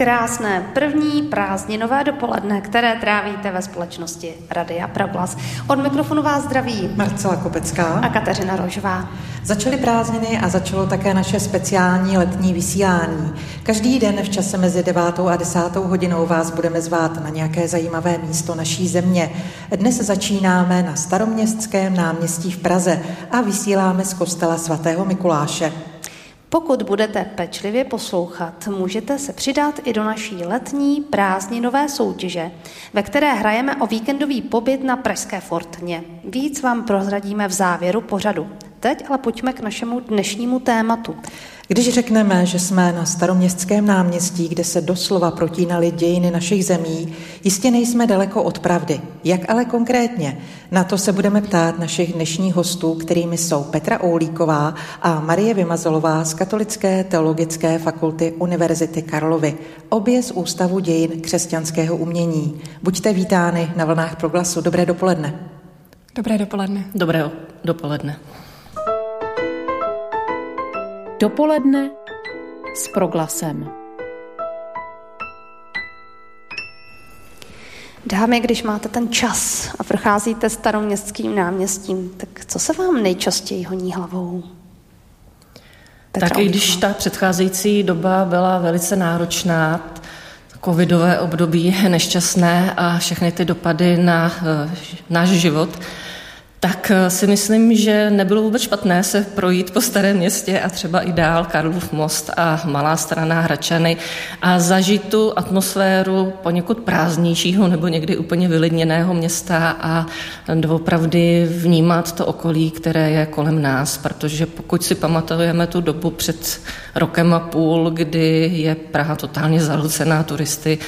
Krásné první prázdninové dopoledne, které trávíte ve společnosti Radia Proglas. Od mikrofonu vás zdraví Marcela Kopecká a Kateřina Rožová. Začaly prázdniny a začalo také naše speciální letní vysílání. Každý den v čase mezi 9. a 10. hodinou vás budeme zvát na nějaké zajímavé místo naší země. Dnes začínáme na staroměstském náměstí v Praze a vysíláme z kostela svatého Mikuláše. Pokud budete pečlivě poslouchat, můžete se přidat i do naší letní prázdninové soutěže, ve které hrajeme o víkendový pobyt na Pražské fortně. Víc vám prozradíme v závěru pořadu. Teď ale pojďme k našemu dnešnímu tématu. Když řekneme, že jsme na staroměstském náměstí, kde se doslova protínaly dějiny našich zemí, jistě nejsme daleko od pravdy. Jak ale konkrétně? Na to se budeme ptát našich dnešních hostů, kterými jsou Petra Oulíková a Marie Vymazolová z Katolické teologické fakulty Univerzity Karlovy, obě z Ústavu dějin křesťanského umění. Buďte vítány na vlnách proglasu. Dobré dopoledne. Dobré dopoledne. Dobré dopoledne. Dopoledne s proglasem. Dámy, když máte ten čas a procházíte staroměstským náměstím, tak co se vám nejčastěji honí hlavou? Petra tak i když ta předcházející doba byla velice náročná, covidové období nešťastné a všechny ty dopady na uh, náš život, tak eh, si myslím, že nebylo vůbec špatné se projít po starém městě a třeba i dál Karlův most a Malá strana Hračany a zažít tu atmosféru poněkud prázdnějšího nebo někdy úplně vylidněného města a doopravdy vnímat to okolí, které je kolem nás, protože pokud si pamatujeme tu dobu před rokem a půl, kdy je Praha totálně zahlcená turisty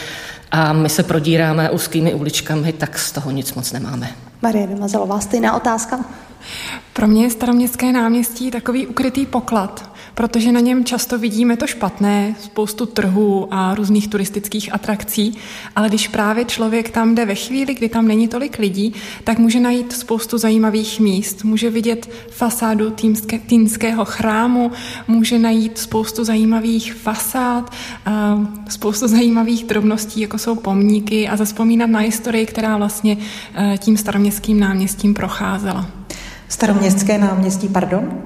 a my se prodíráme úzkými uličkami, tak z toho nic moc nemáme. Marie Vymazalová, stejná otázka? Pro mě je staroměstské náměstí takový ukrytý poklad, protože na něm často vidíme to špatné, spoustu trhů a různých turistických atrakcí, ale když právě člověk tam jde ve chvíli, kdy tam není tolik lidí, tak může najít spoustu zajímavých míst, může vidět fasádu týnského chrámu, může najít spoustu zajímavých fasád, spoustu zajímavých drobností, jako jsou pomníky a zaspomínat na historii, která vlastně e, tím staroměstským náměstím procházela. Staroměstské náměstí, pardon?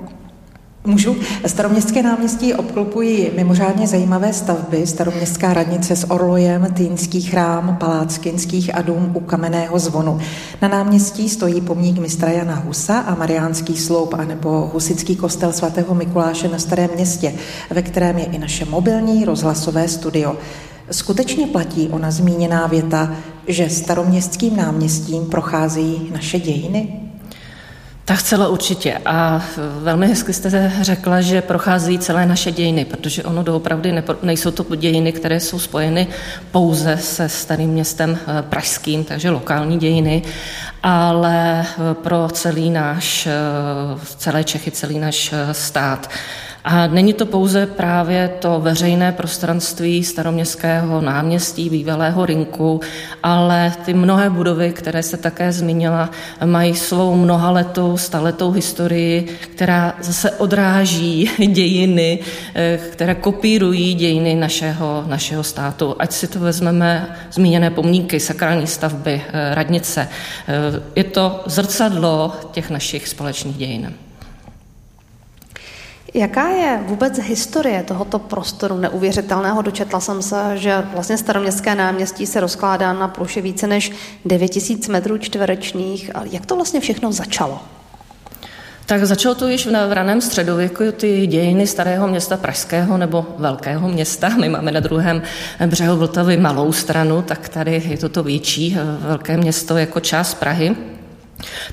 Můžu? Staroměstské náměstí obklopují mimořádně zajímavé stavby. Staroměstská radnice s orlojem, Týnský chrám, Palác Kinských a dům u Kamenného zvonu. Na náměstí stojí pomník mistra Jana Husa a Mariánský sloup anebo Husický kostel svatého Mikuláše na Starém městě, ve kterém je i naše mobilní rozhlasové studio. Skutečně platí ona zmíněná věta, že staroměstským náměstím procházejí naše dějiny? Tak celé určitě. A velmi hezky jste řekla, že procházejí celé naše dějiny, protože ono doopravdy nejsou to dějiny, které jsou spojeny pouze se starým městem eh, pražským, takže lokální dějiny, ale eh, pro celý náš, celé Čechy, celý náš stát. A není to pouze právě to veřejné prostranství staroměstského náměstí, bývalého rinku, ale ty mnohé budovy, které se také zmínila, mají svou mnohaletou, staletou historii, která zase odráží dějiny, eh, které kopírují dějiny našeho, našeho státu. Ať si to vezmeme zmíněné pomníky, sakrální stavby, eh, radnice. Eh, je to zrcadlo těch našich společných dějin. Jaká je vůbec historie tohoto prostoru neuvěřitelného? Dočetla jsem se, že vlastně staroměstské náměstí se rozkládá na ploše více než 9000 metrů čtverečních. Jak to vlastně všechno začalo? Tak začalo to již v raném středověku, ty dějiny starého města Pražského nebo velkého města. My máme na druhém břehu Vltavy malou stranu, tak tady je to to větší eh, velké město jako část Prahy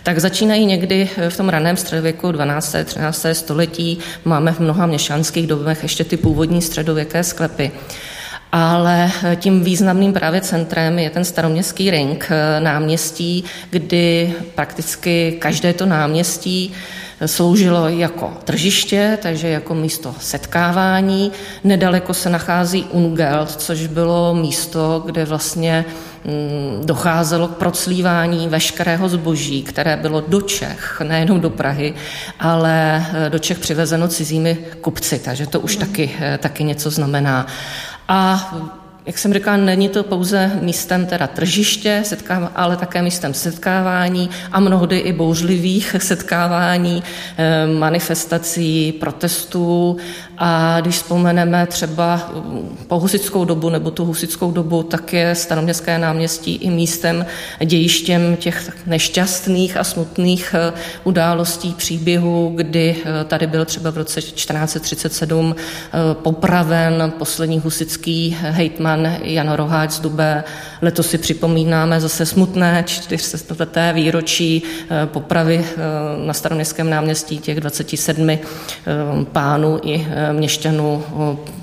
tak začínají někdy v tom raném středověku 12. 13. století. Máme v mnoha měšťanských dobách ještě ty původní středověké sklepy. Ale tím významným právě centrem je ten staroměstský ring náměstí, kdy prakticky každé to náměstí sloužilo jako tržiště, takže jako místo setkávání. Nedaleko se nachází Ungelt, což bylo místo, kde vlastně docházelo k proclívání veškerého zboží, které bylo do Čech, nejenom do Prahy, ale do Čech přivezeno cizími kupci, takže to už taky, taky něco znamená. A jak jsem říkala, není to pouze místem teda tržiště, ale také místem setkávání a mnohdy i bouřlivých setkávání, eh, manifestací, protestů. A když vzpomeneme třeba po husickou dobu nebo tu husickou dobu, tak je staroměstské náměstí i místem, dějištěm těch nešťastných a smutných eh, událostí, příběhů, kdy eh, tady byl třeba v roce 1437 popraven poslední husický hejtman Jan, Roháč z Dubé. Letos si připomínáme zase smutné 400. výročí eh, popravy eh, na staroměstském náměstí těch 27 eh, pánů i měšťanů,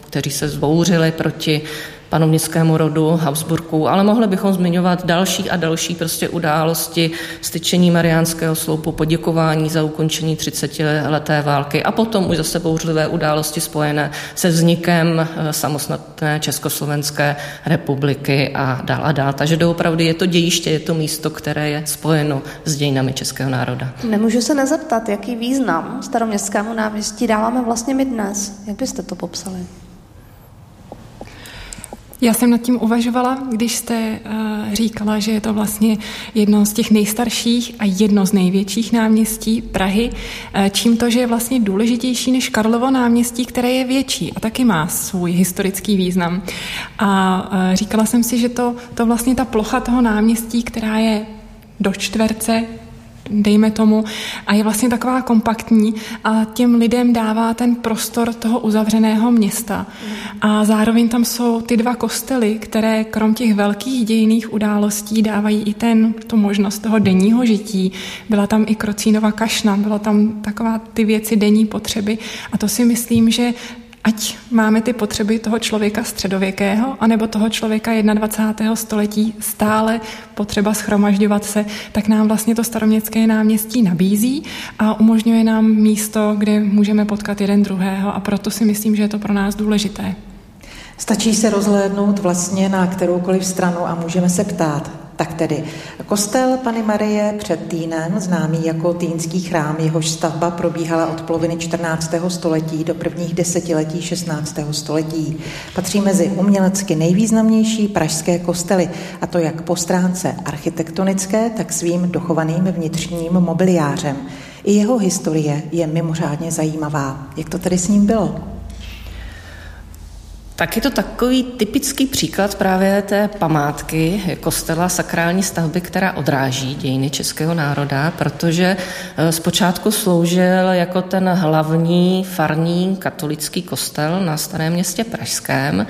kteří se zbouřili proti panovnickému rodu Habsburků, ale mohli bychom zmiňovat další a další prostě události, styčení Mariánského sloupu, poděkování za ukončení 30 leté války a potom už zase bouřlivé události spojené se vznikem eh, samostatné Československé republiky a dál a dál. Takže doopravdy je to dějiště, je to místo, které je spojeno s dějinami českého národa. Nemůžu se nezeptat, jaký význam staroměstskému náměstí dáváme vlastně my dnes. Jak byste to popsali? Já jsem nad tím uvažovala, když jste uh, říkala, že je to vlastně jedno z těch nejstarších a jedno z největších náměstí Prahy, uh, čím to, že je vlastně důležitější než Karlovo náměstí, které je větší a taky má svůj historický význam. A uh, říkala jsem si, že to, to vlastně ta plocha toho náměstí, která je do čtverce, dejme tomu, a je vlastně taková kompaktní a těm lidem dává ten prostor toho uzavřeného města. A zároveň tam jsou ty dva kostely, které krom těch velkých dějných událostí dávají i ten, tu možnost toho denního žití. Byla tam i Krocínova kašna, byla tam taková ty věci denní potřeby a to si myslím, že ať máme ty potřeby toho člověka středověkého, anebo toho člověka 21. století stále potřeba schromažďovat se, tak nám vlastně to staroměstské náměstí nabízí a umožňuje nám místo, kde můžeme potkat jeden druhého a proto si myslím, že je to pro nás důležité. Stačí se rozhlédnout vlastně na kteroukoliv stranu a můžeme se ptát, tak tedy kostel Pany Marie před Týnem, známý jako Týnský chrám, jehož stavba probíhala od poloviny 14. století do prvních desetiletí 16. století. Patří mezi umělecky nejvýznamnější pražské kostely, a to jak po stránce architektonické, tak svým dochovaným vnitřním mobiliářem. I jeho historie je mimořádně zajímavá. Jak to tedy s ním bylo? Tak je to takový typický příklad právě té památky kostela sakrální stavby, která odráží dějiny českého národa, protože eh, zpočátku sloužil jako ten hlavní farní katolický kostel na starém městě Pražském.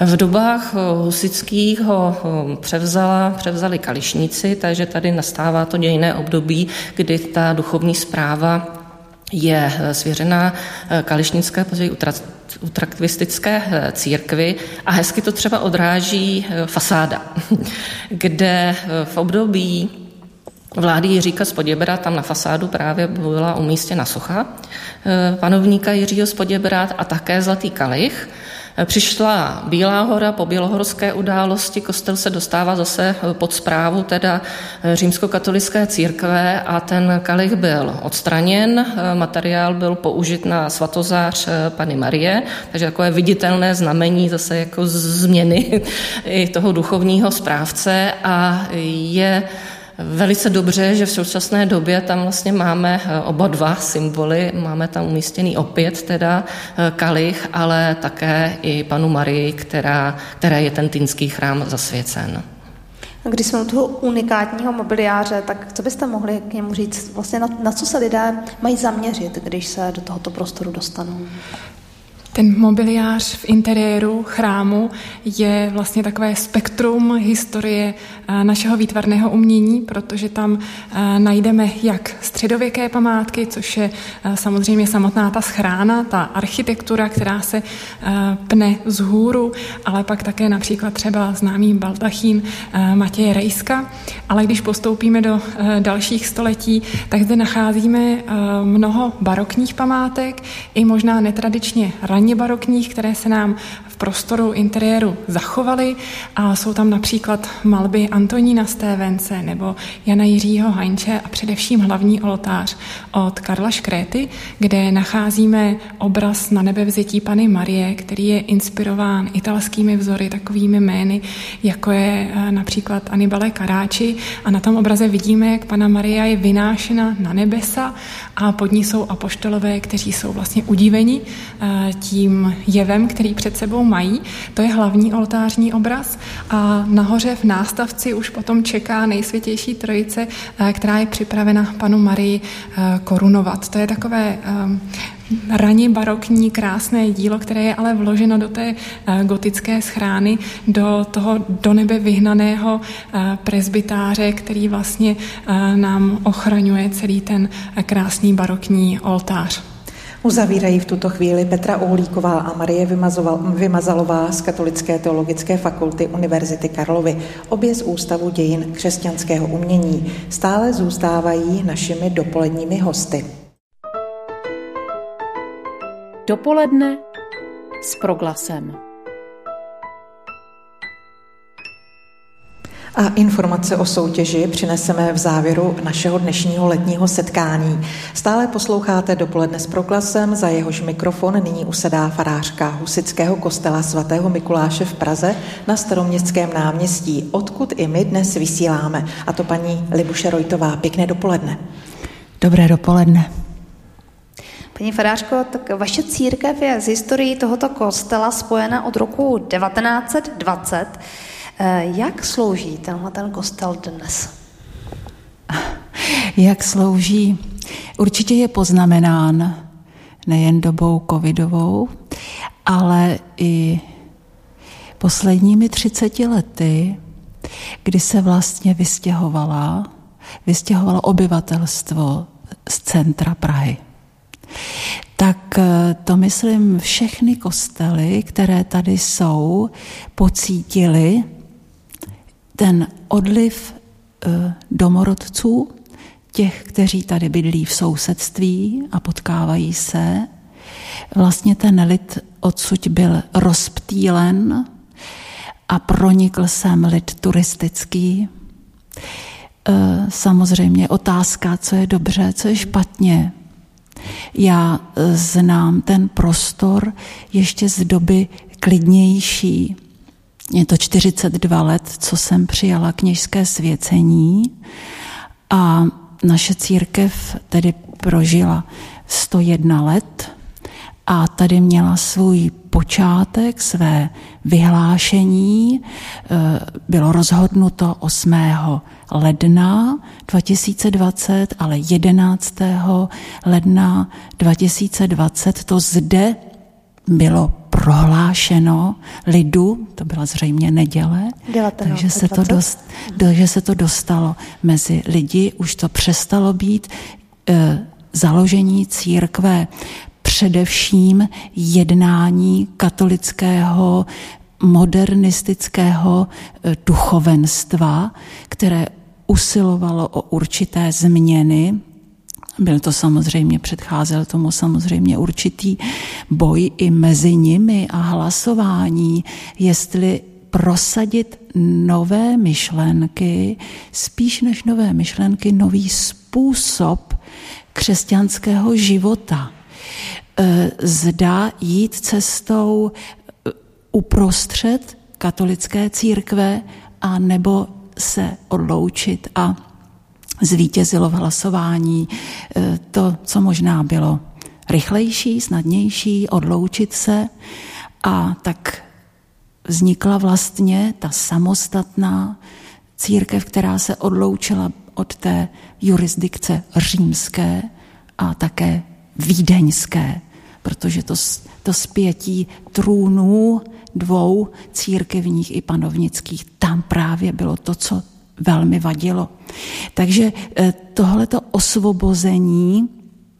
V dobách eh, husických ho eh, převzala, převzali kališníci, takže tady nastává to dějné období, kdy ta duchovní zpráva je svěřená kališnické, později utraktivistické eh, církvy a hezky to třeba odráží eh, fasáda, kde eh, v období vlády Jiříka z Poděbra, tam na fasádu právě byla umístěna socha panovníka Jiřího z Poděbra a také zlatý kalich, Přišla Bílá hora po bělohorské události, kostel se dostává zase pod zprávu teda římskokatolické církve a ten kalich byl odstraněn, materiál byl použit na svatozář Pany Marie, takže takové viditelné znamení zase jako změny i toho duchovního správce a je velice dobře, že v současné době tam vlastně máme eh, oba dva symboly. Máme tam umístěný opět teda eh, kalich, ale také i panu Marii, která, která je ten týnský chrám zasvěcen. Když jsme u toho unikátního mobiliáře, tak co byste mohli k němu říct? Vlastně na, na co se lidé mají zaměřit, když se do tohoto prostoru dostanou? Ten mobiliář v interiéru chrámu je vlastně takové spektrum historie eh, našeho výtvarného umění, protože tam eh, najdeme jak středověké památky, což je eh, samozřejmě samotná ta schrána, ta architektura, která se pne z hůru, ale pak také například třeba známý baldachín Matěje Rejska. Ale když postoupíme do dalších století, tak zde nacházíme mnoho barokních památek, i možná netradičně ranní raně barokních, které se nám v prostoru interiéru zachovaly. A jsou tam například malby Antonína Stévence nebo Jana Jiřího Heinče a především hlavní oltář od Karla Škréty, kde nacházíme obraz na nebevzetí Pany Marie, který je inspirován italskými vzory, takovými jmény, jako je eh, například Anibale Karáči a na tom obraze vidíme, jak Pana Maria je vynášena na nebesa a pod ní jsou apoštolové, kteří jsou vlastně udíveni eh, tím jevem, který před sebou mají. To je hlavní oltářní obraz a nahoře v nástavci už potom čeká nejsvětější trojice, eh, která je připravena panu Marii eh, korunovat. To je takové raně barokní krásné dílo, které je ale vloženo do té gotické schrány, do toho do nebe vyhnaného prezbytáře, který vlastně nám ochraňuje celý ten krásný barokní oltář. Uzavírají v tuto chvíli Petra Uhlíková a Marie Vymazalová z Katolické teologické fakulty Univerzity Karlovy, obě z Ústavu dějin křesťanského umění. Stále zůstávají našimi dopoledními hosty. Dopoledne s proglasem. A informace o soutěži přineseme v závěru našeho dnešního letního setkání. Stále posloucháte dopoledne s proklasem, za jehož mikrofon nyní usedá farářka Husického kostela svatého Mikuláše v Praze na staroměstském náměstí, odkud i my dnes vysíláme. A to paní Libuše Rojtová. Pěkné dopoledne. Dobré dopoledne. Paní Farářko, tak vaše církev je z historií tohoto kostela spojena od roku 1920. Eh, jak slouží tenhle ten kostel dnes? Jak slouží? Určitě je poznamenán nejen dobou covidovou, ale i posledními 30 lety, kdy se vlastně vystěhovala, vystěhovalo obyvatelstvo z centra Prahy. Tak eh, to myslím všechny kostely, které tady jsou, pocítili ten odliv eh, domorodců, těch, kteří tady bydlí v sousedství a potkávají se. Vlastně ten lid odsud byl rozptýlen a pronikl sem lid turistický. Eh, samozřejmě otázka, co je dobře, co je špatně. Já eh, znám ten prostor ještě z doby klidnější, je to 42 let, co jsem přijala kněžské svěcení a naše církev tedy prožila 101 let a tady měla svůj počátek, své vyhlášení. Eh, bylo rozhodnuto 8. ledna 2020, ale 11. ledna 2020 to zde bylo prohlášeno lidu, to byla zřejmě neděle, takže se, to dost, takže se to dostalo mezi lidi, už to přestalo být e, založení církve především jednání katolického modernistického e, duchovenstva, které usilovalo o určité změny byl to samozřejmě, předcházel tomu samozřejmě určitý boj i mezi nimi a hlasování, jestli prosadit nové myšlenky, spíš než nové myšlenky, nový způsob křesťanského života. E, zda jít cestou e, uprostřed katolické církve a nebo se odloučit a zvítězilo v hlasování e, to, co možná bylo rychlejší, snadnější, odloučit se. A tak vznikla vlastně ta samostatná církev, která se odloučila od té jurisdikce římské a také vídeňské, protože to, to spětí trůnů dvou církevních i panovnických, tam právě bylo to, co velmi vadilo. Takže eh, tohleto osvobození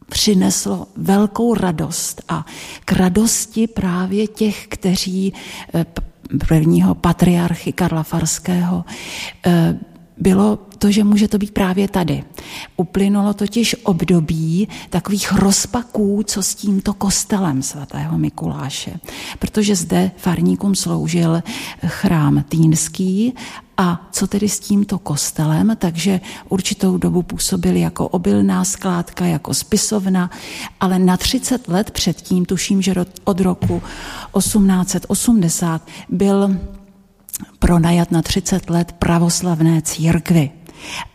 přineslo velkou radost a k radosti právě těch, kteří eh, prvního patriarchy Karla Farského eh, bylo to, že může to být právě tady. Uplynulo totiž období takových rozpaků, co s tímto kostelem svatého Mikuláše, protože zde farníkům sloužil chrám Týnský a co tedy s tímto kostelem? Takže určitou dobu působil jako obilná skládka, jako spisovna, ale na 30 let předtím, tuším, že od roku 1880 byl pronajat na 30 let pravoslavné církvy.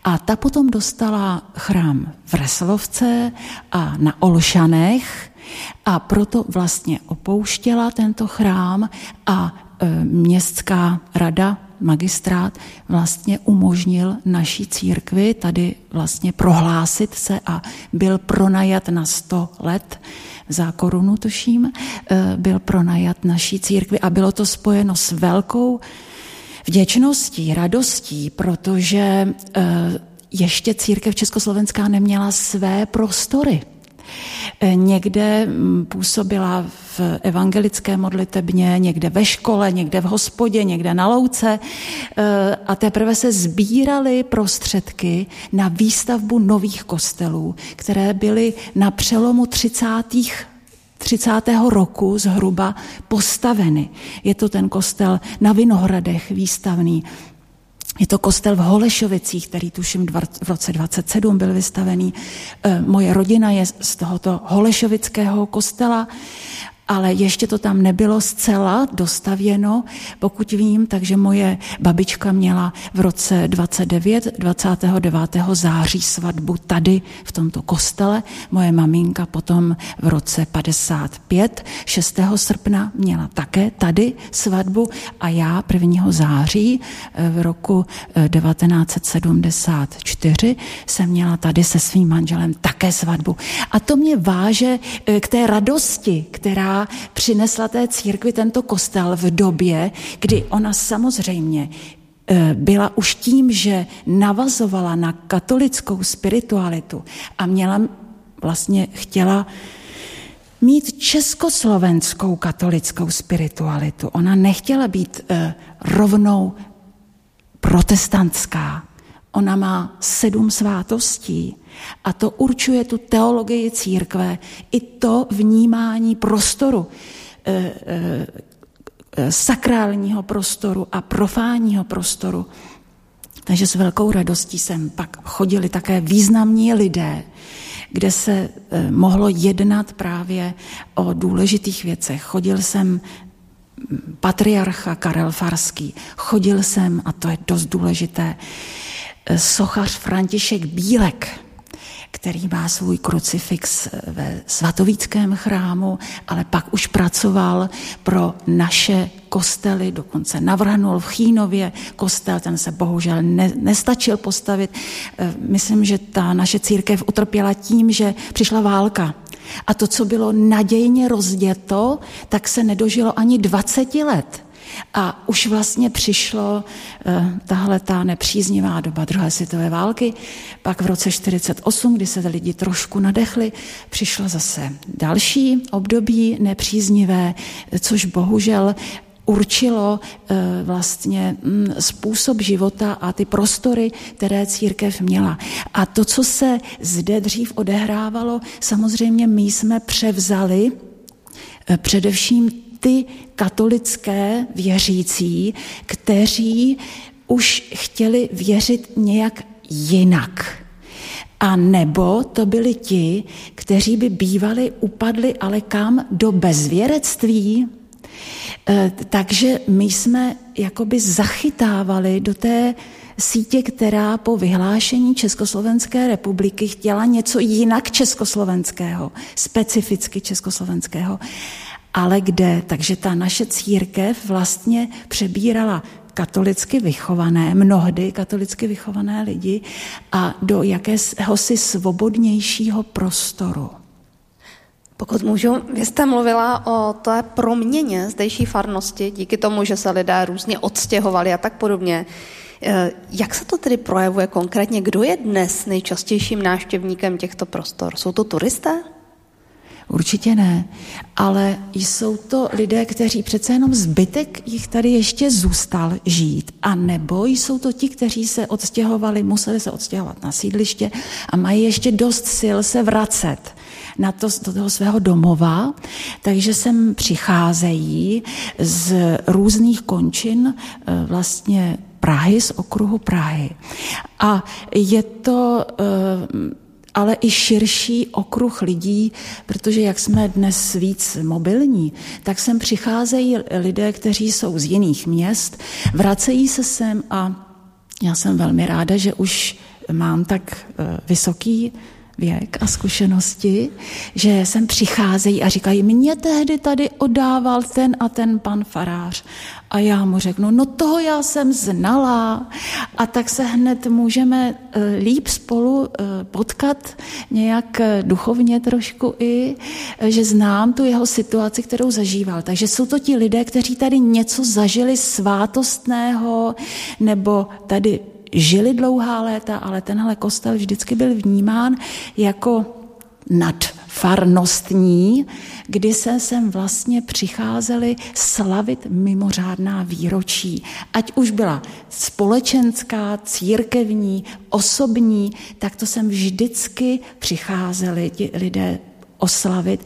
A ta potom dostala chrám v Reslovce a na Olšanech a proto vlastně opouštěla tento chrám a e, městská rada, magistrát vlastně umožnil naší církvi tady vlastně prohlásit se a byl pronajat na 100 let za korunu, tuším, e, byl pronajat naší církvi a bylo to spojeno s velkou vděčností, radostí, protože eh, ještě církev Československá neměla své prostory. Eh, někde mm, působila v evangelické modlitebně, někde ve škole, někde v hospodě, někde na louce eh, a teprve se sbíraly prostředky na výstavbu nových kostelů, které byly na přelomu 30. 30. roku zhruba postaveny. Je to ten kostel na Vinohradech výstavný, je to kostel v Holešovicích, který tuším v roce 27 byl vystavený. E, moje rodina je z tohoto Holešovického kostela ale ještě to tam nebylo zcela dostavěno, pokud vím, takže moje babička měla v roce 29, 29. září svatbu tady v tomto kostele, moje maminka potom v roce 55, 6. srpna měla také tady svatbu a já 1. září eh, v roku 1974 eh, jsem měla tady se svým manželem také svatbu. A to mě váže eh, k té radosti, která přinesla té církvi tento kostel v době, kdy ona samozřejmě eh, byla už tím, že navazovala na katolickou spiritualitu a měla vlastně chtěla mít československou katolickou spiritualitu. Ona nechtěla být eh, rovnou protestantská. Ona má sedm svátostí a to určuje tu teologii církve i to vnímání prostoru, eh, eh, sakrálního prostoru a profánního prostoru. Takže s velkou radostí jsem pak chodili také významní lidé, kde se eh, mohlo jednat právě o důležitých věcech. Chodil jsem hm, patriarcha Karel Farský, chodil jsem, a to je dost důležité, sochař František Bílek, který má svůj krucifix ve svatovíckém chrámu, ale pak už pracoval pro naše kostely, dokonce navrhnul v Chínově kostel, ten se bohužel ne, nestačil postavit. Eh, myslím, že ta naše církev utrpěla tím, že přišla válka. A to, co bylo nadějně rozděto, tak se nedožilo ani 20 let. A už vlastně přišlo eh, tahle ta nepříznivá doba druhé světové války. Pak v roce 48, kdy se lidi trošku nadechli, přišlo zase další období nepříznivé, což bohužel určilo eh, vlastně mm, způsob života a ty prostory, které církev měla. A to, co se zde dřív odehrávalo, samozřejmě my jsme převzali eh, především ty katolické věřící, kteří už chtěli věřit nějak jinak. A nebo to byli ti, kteří by bývali upadli ale kam do bezvěrectví. E, takže my jsme jakoby zachytávali do té sítě, která po vyhlášení Československé republiky chtěla něco jinak československého, specificky československého ale kde. Takže ta naše církev vlastně přebírala katolicky vychované, mnohdy katolicky vychované lidi a do jakéhosi svobodnějšího prostoru. Pokud můžu, vy jste mluvila o té proměně zdejší farnosti, díky tomu, že se lidé různě odstěhovali a tak podobně. Eh, jak se to tedy projevuje konkrétně? Kdo je dnes nejčastějším návštěvníkem těchto prostor? Jsou to turisté? Určitě ne, ale jsou to lidé, kteří přece jenom zbytek jich tady ještě zůstal žít. A nebo jsou to ti, kteří se odstěhovali, museli se odstěhovat na sídliště a mají ještě dost sil se vracet na to, do toho svého domova, takže sem přicházejí z různých končin eh, vlastně Prahy, z okruhu Prahy. A je to eh, ale i širší okruh lidí, protože jak jsme dnes víc mobilní, tak sem přicházejí lidé, kteří jsou z jiných měst, vracejí se sem a já jsem velmi ráda, že už mám tak eh, vysoký věk a zkušenosti, že sem přicházejí a říkají, mě tehdy tady odával ten a ten pan farář. A já mu řeknu, no toho já jsem znala. A tak se hned můžeme eh, líp spolu eh, potkat nějak eh, duchovně trošku i, že znám tu jeho situaci, kterou zažíval. Takže jsou to ti lidé, kteří tady něco zažili svátostného, nebo tady žili dlouhá léta, ale tenhle kostel vždycky byl vnímán jako nadfarnostní, kdy se sem vlastně přicházeli slavit mimořádná výročí. Ať už byla společenská, církevní, osobní, tak to sem vždycky přicházeli ti lidé oslavit.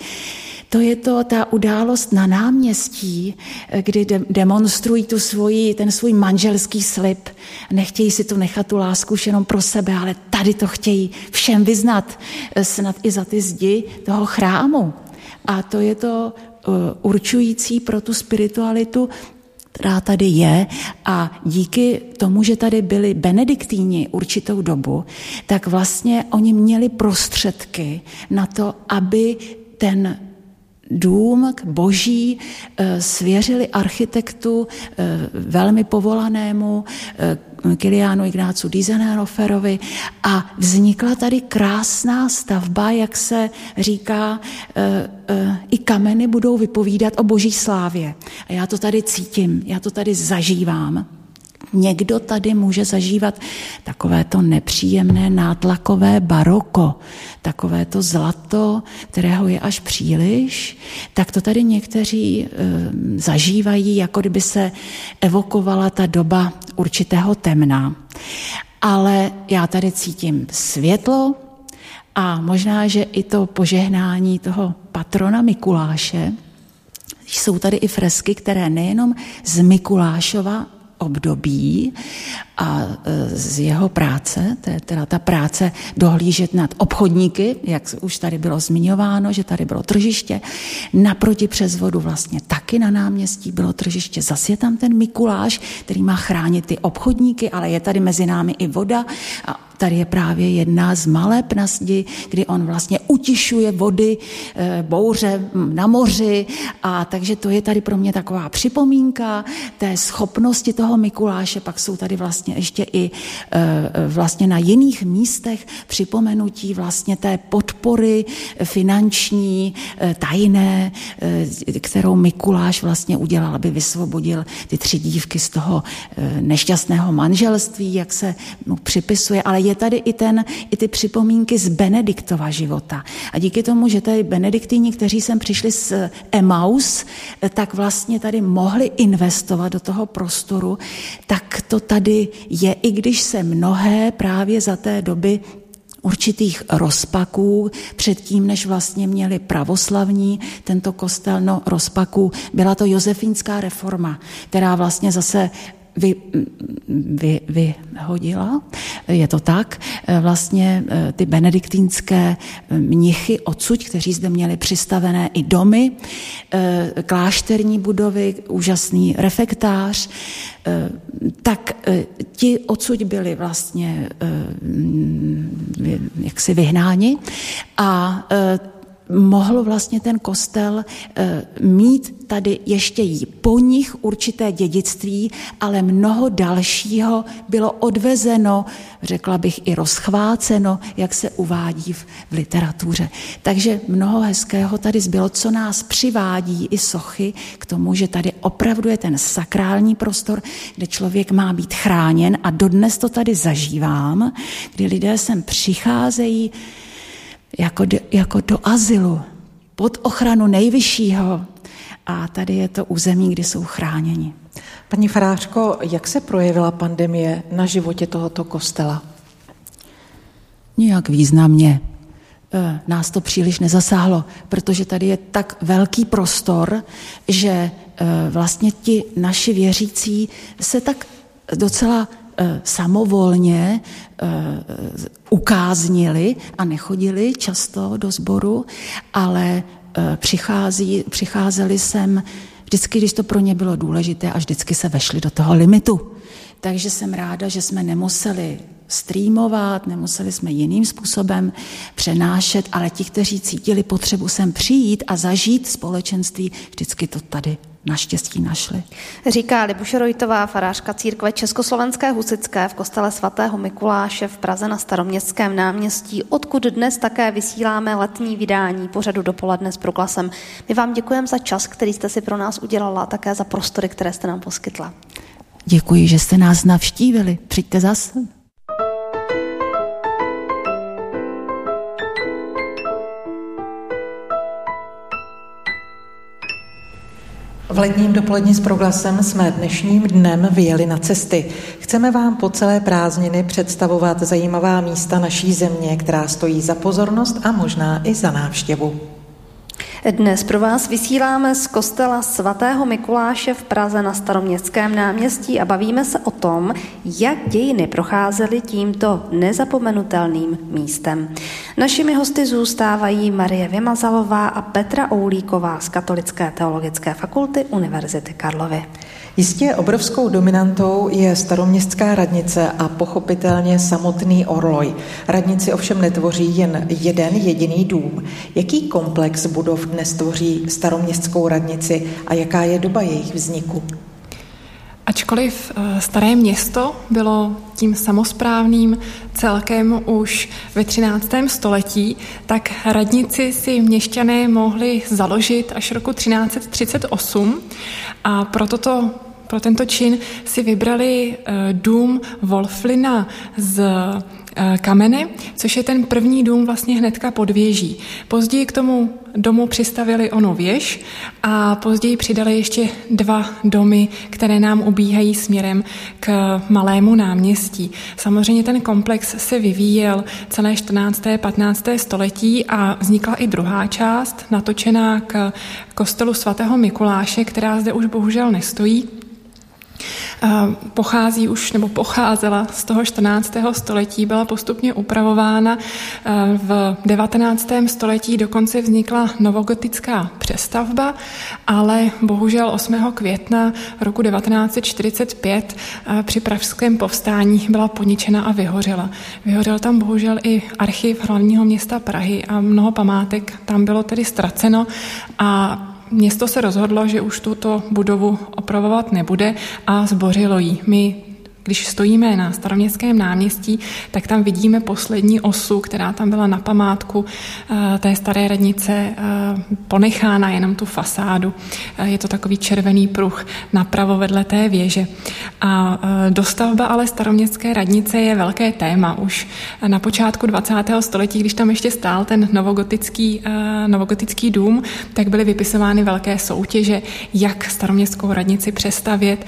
To je to ta událost na náměstí, kdy de- demonstrují tu svoji, ten svůj manželský slib. Nechtějí si tu nechat tu lásku už jenom pro sebe, ale tady to chtějí všem vyznat, eh, snad i za ty zdi toho chrámu. A to je to uh, určující pro tu spiritualitu, která tady je a díky tomu, že tady byli benediktíni určitou dobu, tak vlastně oni měli prostředky na to, aby ten dům boží eh, svěřili architektu eh, velmi povolanému eh, Kiliánu Ignácu Dizeneroferovi a vznikla tady krásná stavba, jak se říká, i kameny budou vypovídat o boží slávě. A já to tady cítím, já to tady zažívám. Někdo tady může zažívat takové to nepříjemné nátlakové baroko, takové to zlato, kterého je až příliš, tak to tady někteří e, zažívají, jako kdyby se evokovala ta doba určitého temna. Ale já tady cítím světlo a možná, že i to požehnání toho patrona Mikuláše, jsou tady i fresky, které nejenom z Mikulášova období a e, z jeho práce, to je teda ta práce dohlížet nad obchodníky, jak už tady bylo zmiňováno, že tady bylo tržiště, naproti přes vodu vlastně taky na náměstí bylo tržiště, zase je tam ten Mikuláš, který má chránit ty obchodníky, ale je tady mezi námi i voda. A Tady je právě jedna z maleb na zdi, kdy on vlastně utišuje vody, eh, bouře na moři. A takže to je tady pro mě taková připomínka té schopnosti toho Mikuláše. Pak jsou tady vlastně ještě i eh, vlastně na jiných místech připomenutí vlastně té podpory finanční, eh, tajné, kterou Mikuláš vlastně udělal, aby vysvobodil ty tři dívky z toho nešťastného manželství, jak se mu připisuje, ale je tady i, ten, i ty připomínky z Benediktova života. A díky tomu, že tady benediktíni, kteří sem přišli z Emaus, tak vlastně tady mohli investovat do toho prostoru, tak to tady je, i když se mnohé právě za té doby určitých rozpaků předtím, než vlastně měli pravoslavní tento kostel, no rozpaků, byla to josefínská reforma, která vlastně zase vy, vy, vyhodila, je to tak, vlastně eh, ty benediktínské mnichy odsud, kteří zde měli přistavené i domy, klášterní budovy, úžasný refektář, tak ti odsud byli vlastně jaksi vyhnáni. A mohl vlastně ten kostel eh, mít tady ještě jí po nich určité dědictví, ale mnoho dalšího bylo odvezeno, řekla bych i rozchváceno, jak se uvádí v, v literatuře. Takže mnoho hezkého tady zbylo, co nás přivádí i sochy k tomu, že tady opravdu je ten sakrální prostor, kde člověk má být chráněn a dodnes to tady zažívám, kdy lidé sem přicházejí jako do, jako do azylu, pod ochranu nejvyššího a tady je to území, kdy jsou chráněni. Paní Farářko, jak se projevila pandemie na životě tohoto kostela? Nijak významně. E, nás to příliš nezasáhlo, protože tady je tak velký prostor, že e, vlastně ti naši věřící se tak docela samovolně ukáznili a nechodili často do sboru, ale přichází, přicházeli sem vždycky, když to pro ně bylo důležité a vždycky se vešli do toho limitu. Takže jsem ráda, že jsme nemuseli streamovat, nemuseli jsme jiným způsobem přenášet, ale ti, kteří cítili potřebu sem přijít a zažít společenství, vždycky to tady naštěstí našli. Říká Libuše Rojtová, farářka církve Československé husické v kostele svatého Mikuláše v Praze na staroměstském náměstí, odkud dnes také vysíláme letní vydání pořadu dopoledne s proglasem. My vám děkujeme za čas, který jste si pro nás udělala a také za prostory, které jste nám poskytla. Děkuji, že jste nás navštívili. Přijďte zase. V letním dopolední s proglasem jsme dnešním dnem vyjeli na cesty. Chceme vám po celé prázdniny představovat zajímavá místa naší země, která stojí za pozornost a možná i za návštěvu. Dnes pro vás vysíláme z kostela svatého Mikuláše v Praze na staroměstském náměstí a bavíme se o tom, jak dějiny procházely tímto nezapomenutelným místem. Našimi hosty zůstávají Marie Vymazalová a Petra Oulíková z Katolické teologické fakulty Univerzity Karlovy. Jistě obrovskou dominantou je staroměstská radnice a pochopitelně samotný Orloj. Radnici ovšem netvoří jen jeden jediný dům. Jaký komplex budov dnes tvoří staroměstskou radnici a jaká je doba jejich vzniku? Ačkoliv eh, staré město bylo tím samozprávným celkem už ve 13. století, tak radnici si měšťané mohli založit až roku 1338 a proto to pro tento čin si vybrali eh, dům Wolflina z eh, kamene, což je ten první dům vlastně hnedka pod věží. Později k tomu domu přistavili ono věž a později přidali ještě dva domy, které nám ubíhají směrem k malému náměstí. Samozřejmě ten komplex se vyvíjel celé 14. 15. století a vznikla i druhá část, natočená k kostelu svatého Mikuláše, která zde už bohužel nestojí, pochází už nebo pocházela z toho 14. století, byla postupně upravována. V 19. století dokonce vznikla novogotická přestavba, ale bohužel 8. května roku 1945 při pražském povstání byla poničena a vyhořela. Vyhořel tam bohužel i archiv hlavního města Prahy a mnoho památek tam bylo tedy ztraceno a Město se rozhodlo, že už tuto budovu opravovat nebude a zbořilo ji. My když stojíme na staroměstském náměstí, tak tam vidíme poslední osu, která tam byla na památku eh, té staré radnice eh, ponechána, jenom tu fasádu. Eh, je to takový červený pruh napravo vedle té věže. A dostavba ale staroměstské radnice je velké téma. Už na počátku 20. století, když tam ještě stál ten novogotický, novogotický dům, tak byly vypisovány velké soutěže, jak staroměstskou radnici přestavět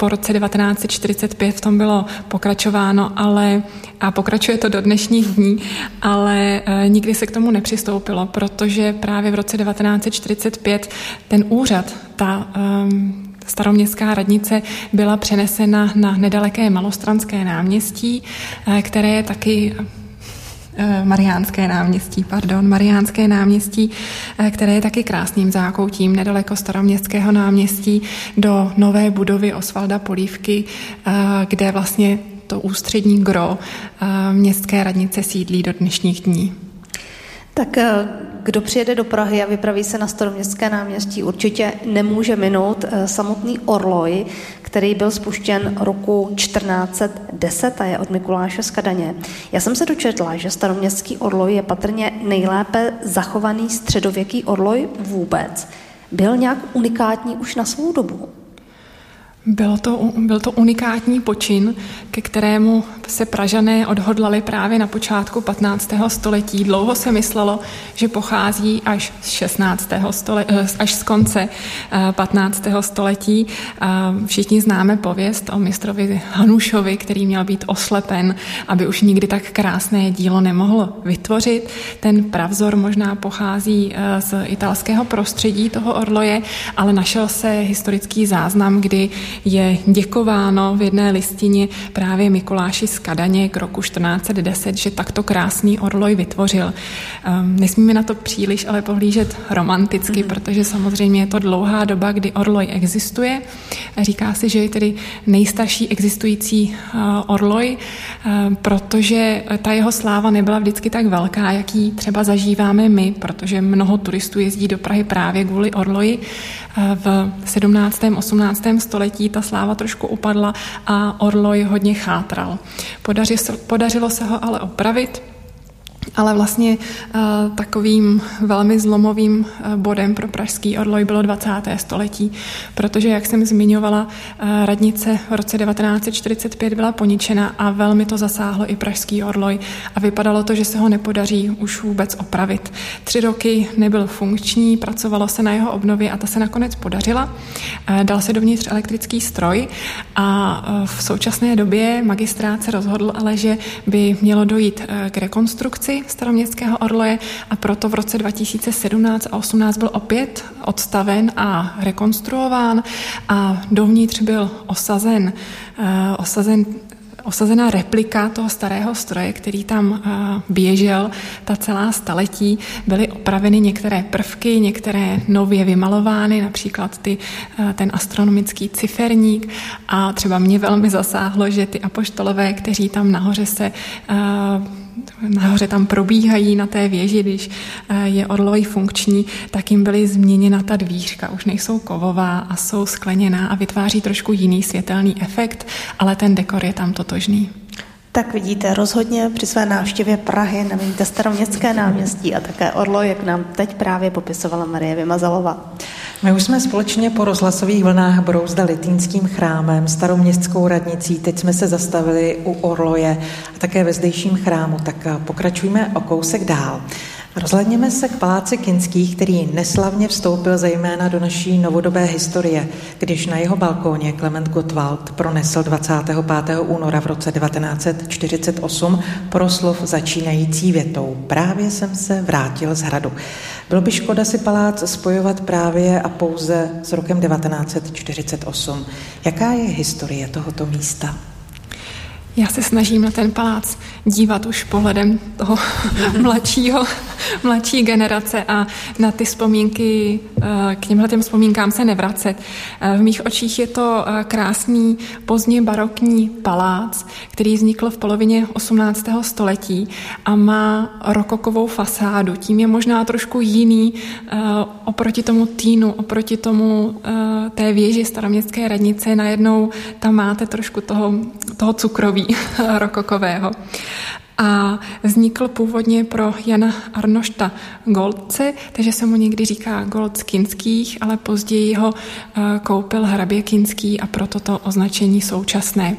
po roce 1945 v tom bylo pokračováno, ale a pokračuje to do dnešních dní, ale e, nikdy se k tomu nepřistoupilo, protože právě v roce 1945 ten úřad, ta um, staroměstská radnice byla přenesena na nedaleké malostranské náměstí, e, které je taky Mariánské náměstí, pardon, Mariánské náměstí, eh, které je taky krásným zákoutím nedaleko staroměstského náměstí do nové budovy Osvalda Polívky, eh, kde vlastně to ústřední gro městské radnice sídlí do dnešních dní. Tak kdo přijede do Prahy a vypraví se na staroměstské náměstí, určitě nemůže minout samotný Orloj, který byl spuštěn roku 1410 a je od Mikuláše z Kadaně. Já jsem se dočetla, že staroměstský orloj je patrně nejlépe zachovaný středověký orloj vůbec. Byl nějak unikátní už na svou dobu? Bylo to, byl to unikátní počin, ke kterému se Pražané odhodlali právě na počátku 15. století. Dlouho se myslelo, že pochází až z 16. Století, eh, až z konce 15. Eh, století. Všichni známe pověst o mistrovi Hanušovi, který měl být oslepen, aby už nikdy tak krásné dílo nemohl vytvořit. Ten pravzor možná pochází eh, z italského prostředí toho orloje, ale našel se historický záznam, kdy je děkováno v jedné listině právě Mikuláši z Kadaně k roku 1410, že takto krásný orloj vytvořil. Um, nesmíme na to příliš ale pohlížet romanticky, mm. protože samozřejmě je to dlouhá doba, kdy orloj existuje. Říká se, že je tedy nejstarší existující uh, orloj, uh, protože ta jeho sláva nebyla vždycky tak velká, jaký třeba zažíváme my, protože mnoho turistů jezdí do Prahy právě kvůli orloji. Uh, v 17. 18. století ta sláva trošku upadla a orloj hodně chátral. Podařilo se ho ale opravit ale vlastně uh, takovým velmi zlomovým uh, bodem pro pražský orloj bylo 20. století, protože, jak jsem zmiňovala, uh, radnice v roce 1945 byla poničena a velmi to zasáhlo i pražský orloj a vypadalo to, že se ho nepodaří už vůbec opravit. Tři roky nebyl funkční, pracovalo se na jeho obnově a ta se nakonec podařila. Dal se dovnitř elektrický stroj a v současné době magistrát se rozhodl ale, že by mělo dojít k rekonstrukci staroměstského orloje a proto v roce 2017 a 18 byl opět odstaven a rekonstruován a dovnitř byl osazen, uh, osazen osazená replika toho starého stroje, který tam uh, běžel ta celá staletí. Byly opraveny některé prvky, některé nově vymalovány, například ty, uh, ten astronomický ciferník a třeba mě velmi zasáhlo, že ty apoštolové, kteří tam nahoře se nahoře tam probíhají na té věži, když eh, je orlový funkční, tak jim byly změněna ta dvířka. Už nejsou kovová a jsou skleněná a vytváří trošku jiný světelný efekt, ale ten dekor je tam totožný. Tak vidíte, rozhodně při své návštěvě Prahy nevíte staroměstské náměstí a také Orlo, jak nám teď právě popisovala Marie Vymazalová. My už jsme společně po rozhlasových vlnách brouzdali Týnským chrámem, staroměstskou radnicí, teď jsme se zastavili u Orloje a také ve zdejším chrámu, tak pokračujeme o kousek dál. Rozhledněme se k paláci Kinských, který neslavně vstoupil zejména do naší novodobé historie, když na jeho balkóně Klement Gottwald pronesl 25. února v roce 1948 proslov začínající větou Právě jsem se vrátil z hradu. Bylo by škoda si palác spojovat právě a pouze s rokem 1948. Jaká je historie tohoto místa? Já se snažím na ten palác dívat už pohledem toho mladšího, mladší generace a na ty vzpomínky, eh, k těmhle těm vzpomínkám se nevracet. Eh, v mých očích je to eh, krásný pozdně barokní palác, který vznikl v polovině 18. století a má rokokovou fasádu. Tím je možná trošku jiný oproti tomu týnu, oproti tomu té věži staroměstské radnice. Najednou tam máte trošku toho, toho cukroví rokokového a vznikl původně pro Jana Arnošta Goldce, takže se mu někdy říká Gold Kinských, ale později ho eh, koupil hrabě Kinský a proto to označení současné.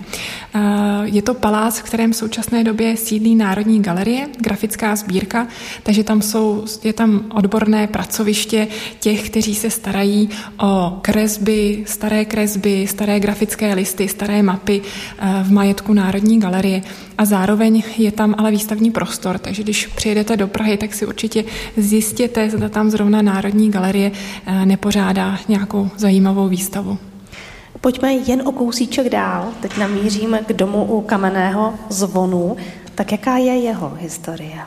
Eh, je to palác, v kterém v současné době sídlí Národní galerie, grafická sbírka, takže tam jsou, je tam odborné pracoviště těch, kteří se starají o kresby, staré kresby, staré grafické listy, staré mapy eh, v majetku Národní galerie a zároveň je tam ale výstavní prostor, takže když přijedete do Prahy, tak si určitě zjistěte, zda tam zrovna Národní galerie eh, nepořádá nějakou zajímavou výstavu. Pojďme jen o kousíček dál. Teď namíříme k domu u kamenného zvonu. Tak jaká je jeho historie?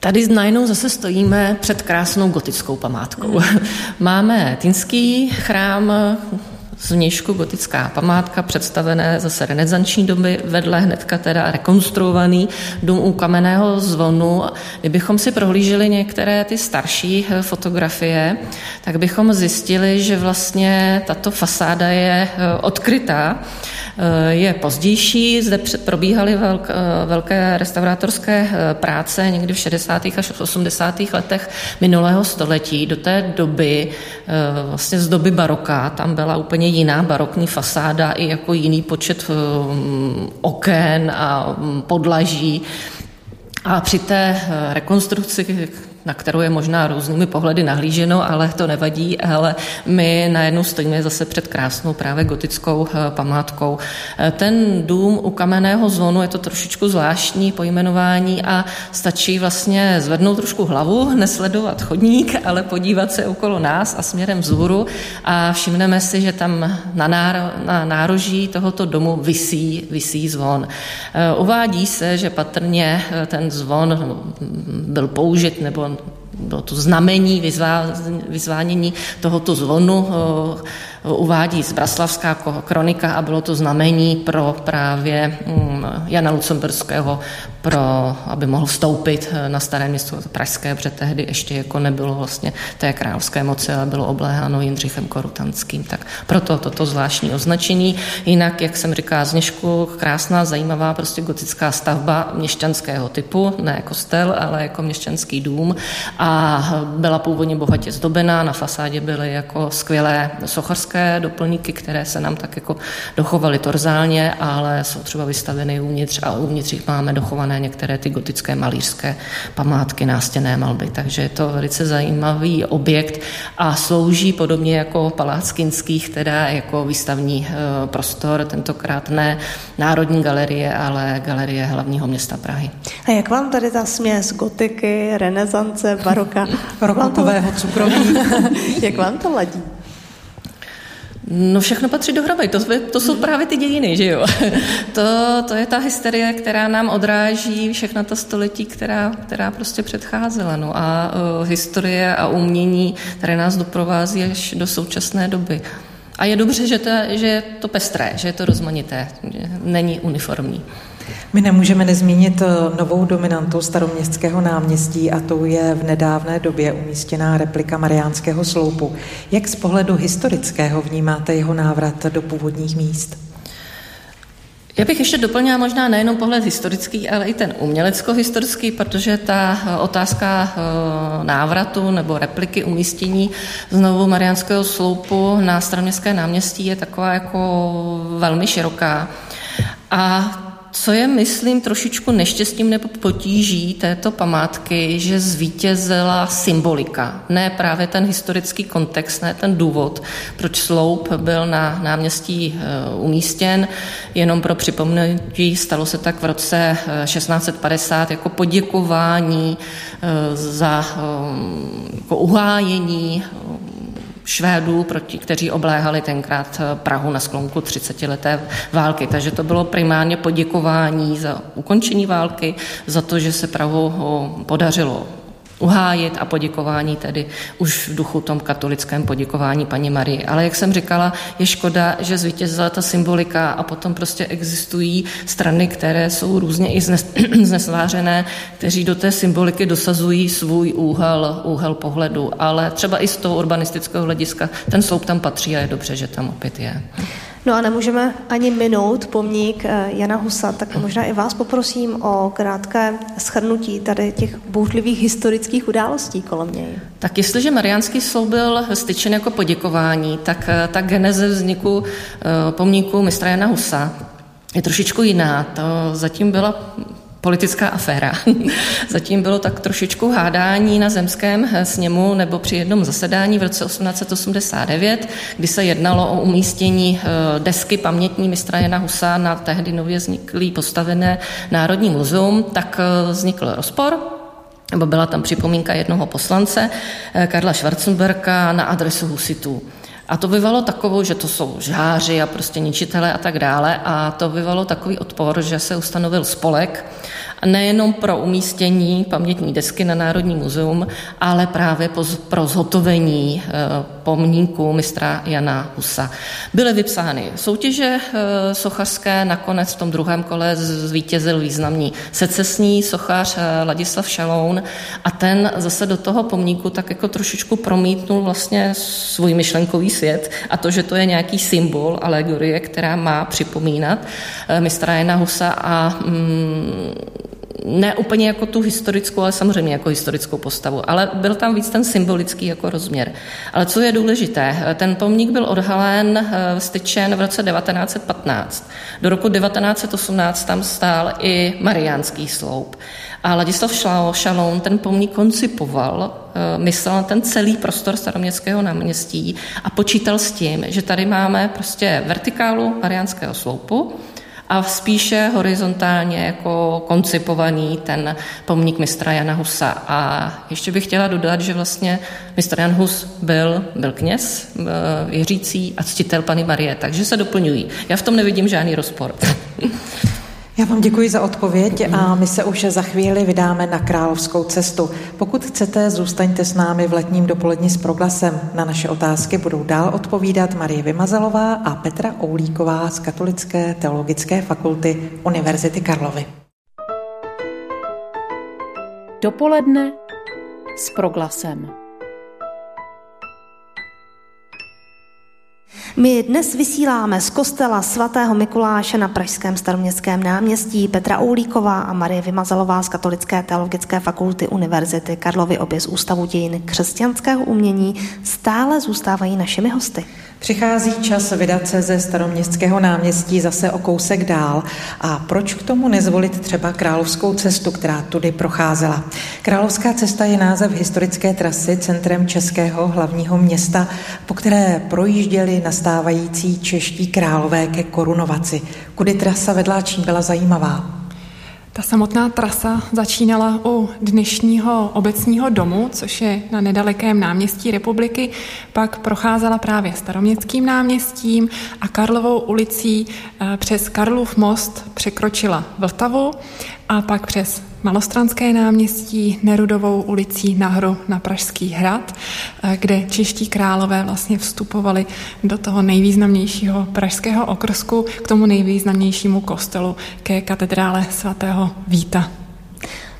Tady najednou zase stojíme před krásnou gotickou památkou. Máme Týnský chrám, zvnějšku gotická památka, představené zase renesanční doby, vedle hnedka teda rekonstruovaný dům u kamenného zvonu. Kdybychom si prohlíželi některé ty starší eh, fotografie, tak bychom zjistili, že vlastně tato fasáda je eh, odkrytá je pozdější. Zde probíhaly velké restaurátorské práce někdy v 60. až 80. letech minulého století. Do té doby, vlastně z doby baroka, tam byla úplně jiná barokní fasáda i jako jiný počet oken a podlaží. A při té rekonstrukci, na kterou je možná různými pohledy nahlíženo, ale to nevadí, ale my najednou stojíme zase před krásnou právě gotickou eh, památkou. Eh, ten dům u kamenného zvonu je to trošičku zvláštní pojmenování a stačí vlastně zvednout trošku hlavu, nesledovat chodník, ale podívat se okolo nás a směrem vzhůru a všimneme si, že tam na, náro, na nároží tohoto domu visí, visí zvon. Eh, uvádí se, že patrně ten zvon byl použit nebo bylo to znamení vyzvánění tohoto zvonu uvádí z Braslavská kronika a bylo to znamení pro právě mm, Jana Lucemburského, pro, aby mohl vstoupit eh, na staré město Pražské, protože tehdy ještě jako nebylo vlastně té královské moci, ale bylo obléháno Jindřichem Korutanským. Tak proto toto zvláštní označení. Jinak, jak jsem říkala, Zněžku, krásná, zajímavá prostě gotická stavba měšťanského typu, ne kostel, ale jako měšťanský dům a byla původně bohatě zdobená, na fasádě byly jako skvělé sochařské grafické doplňky, které se nám tak jako dochovaly torzálně, ale jsou třeba vystaveny uvnitř a uvnitř jich máme dochované některé ty gotické malířské památky, nástěné malby. Takže je to velice zajímavý objekt a slouží podobně jako Palác Kinských, teda jako výstavní eh, prostor, tentokrát ne Národní galerie, ale galerie hlavního města Prahy. A jak vám tady ta směs gotiky, renesance, baroka? Rokokového cukroví. jak vám to ladí? No všechno patří dohromady, to, to jsou právě ty dějiny, že jo. To, to je ta hysterie, která nám odráží všechna ta století, která, která prostě předcházela. No a uh, historie a umění, které nás doprovází až do současné doby. A je dobře, že to, že je to pestré, že je to rozmanité, není uniformní. My nemůžeme nezmínit eh, novou dominantu staroměstského náměstí a to je v nedávné době umístěná replika Mariánského sloupu. Jak z pohledu historického vnímáte jeho návrat do původních míst? Já bych ještě doplnila možná nejenom pohled historický, ale i ten umělecko-historický, protože ta eh, otázka eh, návratu nebo repliky umístění znovu Mariánského sloupu na staroměstské náměstí je taková jako velmi široká. A co je, myslím, trošičku neštěstím nebo potíží této památky, že zvítězila symbolika, ne právě ten historický kontext, ne ten důvod, proč sloup byl na náměstí eh, umístěn. Jenom pro připomenutí stalo se tak v roce 1650 eh, jako poděkování eh, za jako uhájení Švédů, proti, kteří obléhali tenkrát eh, Prahu na sklonku 30-leté války. Takže to bylo primárně poděkování za ukončení války, za to, že se Prahu podařilo uhájit a poděkování tedy už v duchu tom katolickém poděkování paní Marii. Ale jak jsem říkala, je škoda, že zvítězila ta symbolika a potom prostě existují strany, které jsou různě i znesvářené, kteří do té symboliky dosazují svůj úhel, úhel pohledu. Ale třeba i z toho urbanistického hlediska ten sloup tam patří a je dobře, že tam opět je. No a nemůžeme ani minout pomník eh, Jana Husa, tak možná i vás poprosím o krátké shrnutí tady těch bouřlivých historických událostí kolem něj. Tak jestliže Mariánský sloup byl styčen jako poděkování, tak eh, ta geneze vzniku eh, pomníku mistra Jana Husa je trošičku jiná. To zatím byla politická aféra. Zatím bylo tak trošičku hádání na zemském sněmu nebo při jednom zasedání v roce 1889, kdy se jednalo o umístění eh, desky pamětní mistra Jana Husa na tehdy nově vzniklý postavené Národní muzeum, tak eh, vznikl rozpor, nebo byla tam připomínka jednoho poslance, eh, Karla Schwarzenberka, na adresu husitů. A to vyvalo takovou, že to jsou žáři a prostě ničitele a tak dále. A to vyvalo takový odpor, že se ustanovil spolek nejenom pro umístění pamětní desky na Národní muzeum, ale právě pro zhotovení eh, pomníku mistra Jana Husa. Byly vypsány soutěže eh, sochařské, nakonec v tom druhém kole zvítězil významný secesní sochař eh, Ladislav Šaloun a ten zase do toho pomníku tak jako trošičku promítnul vlastně svůj myšlenkový svět a to, že to je nějaký symbol, alegorie, která má připomínat mistra Jana Husa a mm, ne úplně jako tu historickou, ale samozřejmě jako historickou postavu, ale byl tam víc ten symbolický jako rozměr. Ale co je důležité, ten pomník byl odhalen, eh, styčen v roce 1915. Do roku 1918 tam stál i Mariánský sloup. A Ladislav Šaloun ten pomník koncipoval, eh, myslel na ten celý prostor staroměstského náměstí a počítal s tím, že tady máme prostě vertikálu Mariánského sloupu, a spíše horizontálně jako koncipovaný ten pomník mistra Jana Husa. A ještě bych chtěla dodat, že vlastně mistr Jan Hus byl, byl kněz, eh, věřící a ctitel Pany Marie, takže se doplňují. Já v tom nevidím žádný rozpor. Já vám děkuji za odpověď a my se už za chvíli vydáme na královskou cestu. Pokud chcete, zůstaňte s námi v letním dopoledni s proglasem. Na naše otázky budou dál odpovídat Marie Vymazalová a Petra Oulíková z Katolické teologické fakulty Univerzity Karlovy. Dopoledne s proglasem. My dnes vysíláme z kostela svatého Mikuláše na Pražském staroměstském náměstí Petra Oulíková a Marie Vymazalová z Katolické teologické fakulty Univerzity Karlovy obě z Ústavu dějin křesťanského umění stále zůstávají našimi hosty. Přichází čas vydat se ze staroměstského náměstí zase o kousek dál. A proč k tomu nezvolit třeba královskou cestu, která tudy procházela? Královská cesta je název historické trasy centrem českého hlavního města, po které projížděli nastávající čeští králové ke korunovaci. Kudy trasa vedla, čím byla zajímavá? Ta samotná trasa začínala u dnešního obecního domu, což je na nedalekém náměstí republiky, pak procházela právě staroměstským náměstím a Karlovou ulicí eh, přes Karlův most překročila Vltavu a pak přes Malostranské náměstí, Nerudovou ulicí nahoru na Pražský hrad, eh, kde čeští králové vlastně vstupovali do toho nejvýznamnějšího pražského okrsku, k tomu nejvýznamnějšímu kostelu, ke katedrále svatého Víta.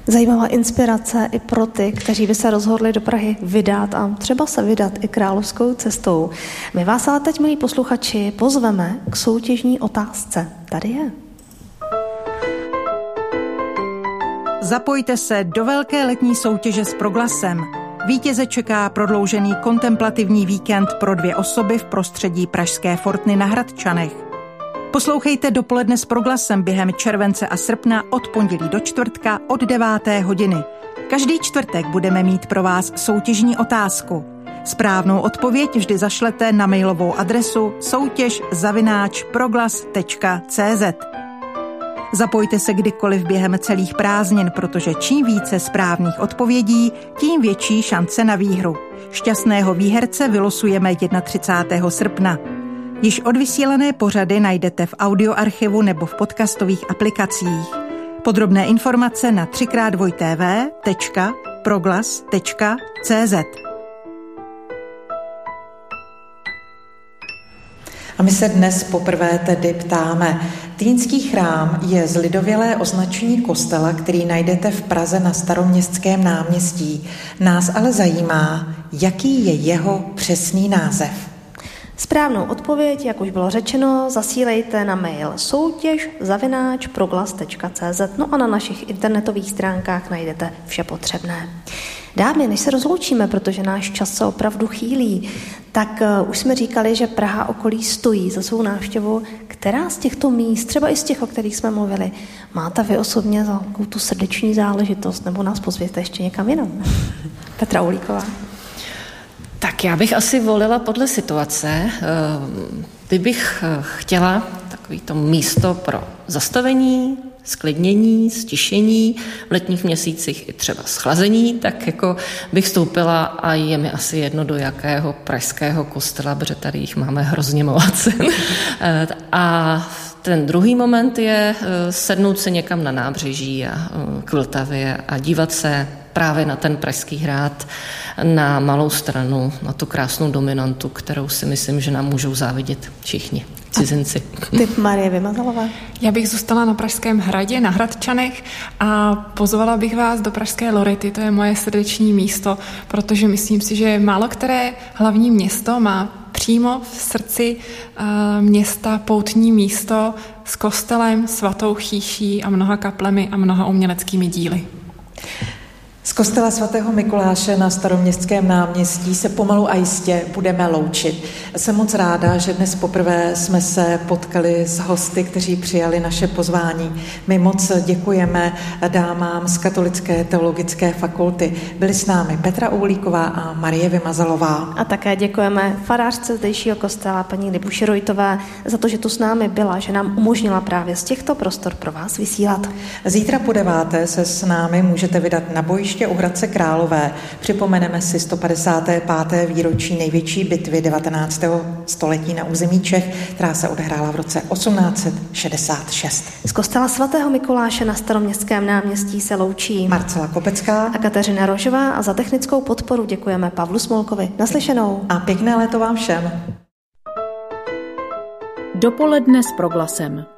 Zajímavá inspirace i pro ty, kteří by se rozhodli do Prahy vydat a třeba se vydat i královskou cestou. My vás ale teď, milí posluchači, pozveme k soutěžní otázce. Tady je. Zapojte se do velké letní soutěže s proglasem. Vítěze čeká prodloužený kontemplativní víkend pro dvě osoby v prostředí Pražské Fortny na Hradčanech. Poslouchejte dopoledne s proglasem během července a srpna od pondělí do čtvrtka od 9. hodiny. Každý čtvrtek budeme mít pro vás soutěžní otázku. Správnou odpověď vždy zašlete na mailovou adresu soutěž zavináč proglas.cz. Zapojte se kdykoliv během celých prázdnin, protože čím více správných odpovědí, tím větší šance na výhru. Šťastného výherce vylosujeme 31. srpna. Již odvysílené pořady najdete v audioarchivu nebo v podcastových aplikacích. Podrobné informace na 3x2tv.proglas.cz A my se dnes poprvé tedy ptáme. Týnský chrám je zlidovělé označení kostela, který najdete v Praze na staroměstském náměstí. Nás ale zajímá, jaký je jeho přesný název. Správnou odpověď, jak už bylo řečeno, zasílejte na mail soutěž no a na našich internetových stránkách najdete vše potřebné. Dámy, než se rozloučíme, protože náš čas se opravdu chýlí, tak uh, už jsme říkali, že Praha okolí stojí za svou návštěvu. Která z těchto míst, třeba i z těch, o kterých jsme mluvili, máte vy osobně za tu srdeční záležitost, nebo nás pozvěte ještě někam jinam? Petra Ulíková. Tak já bych asi volila podle situace. Eh, kdybych eh, chtěla takový to místo pro zastavení, sklidnění, stišení, v letních měsících i třeba schlazení, tak jako bych vstoupila a je mi asi jedno do jakého pražského kostela, protože tady jich máme hrozně moc. a ten druhý moment je eh, sednout se někam na nábřeží a eh, k Vltavě a dívat se právě na ten Pražský hrad, na malou stranu, na tu krásnou dominantu, kterou si myslím, že nám můžou závidět všichni cizinci. Typ Marie Vymazalová. Já bych zůstala na Pražském hradě, na Hradčanech a pozvala bych vás do Pražské Lorety, to je moje srdeční místo, protože myslím si, že málo které hlavní město má přímo v srdci uh, města poutní místo s kostelem, svatou chýší a mnoha kaplemi a mnoha uměleckými díly. Z kostela svatého Mikuláše na staroměstském náměstí se pomalu a jistě budeme loučit. Jsem moc ráda, že dnes poprvé jsme se potkali s hosty, kteří přijali naše pozvání. My moc děkujeme dámám z Katolické teologické fakulty. Byli s námi Petra Uhlíková a Marie Vymazalová. A také děkujeme farářce zdejšího kostela paní Libuši Rojtové za to, že tu s námi byla, že nám umožnila právě z těchto prostor pro vás vysílat. Zítra po deváté se s námi můžete vydat na bojiště u Hradce Králové. Připomeneme si 155. výročí největší bitvy 19. století na území Čech, která se odehrála v roce 1866. Z kostela svatého Mikuláše na staroměstském náměstí se loučí Marcela Kopecká a Kateřina Rožová a za technickou podporu děkujeme Pavlu Smolkovi. Naslyšenou. A pěkné léto vám všem. Dopoledne s proglasem.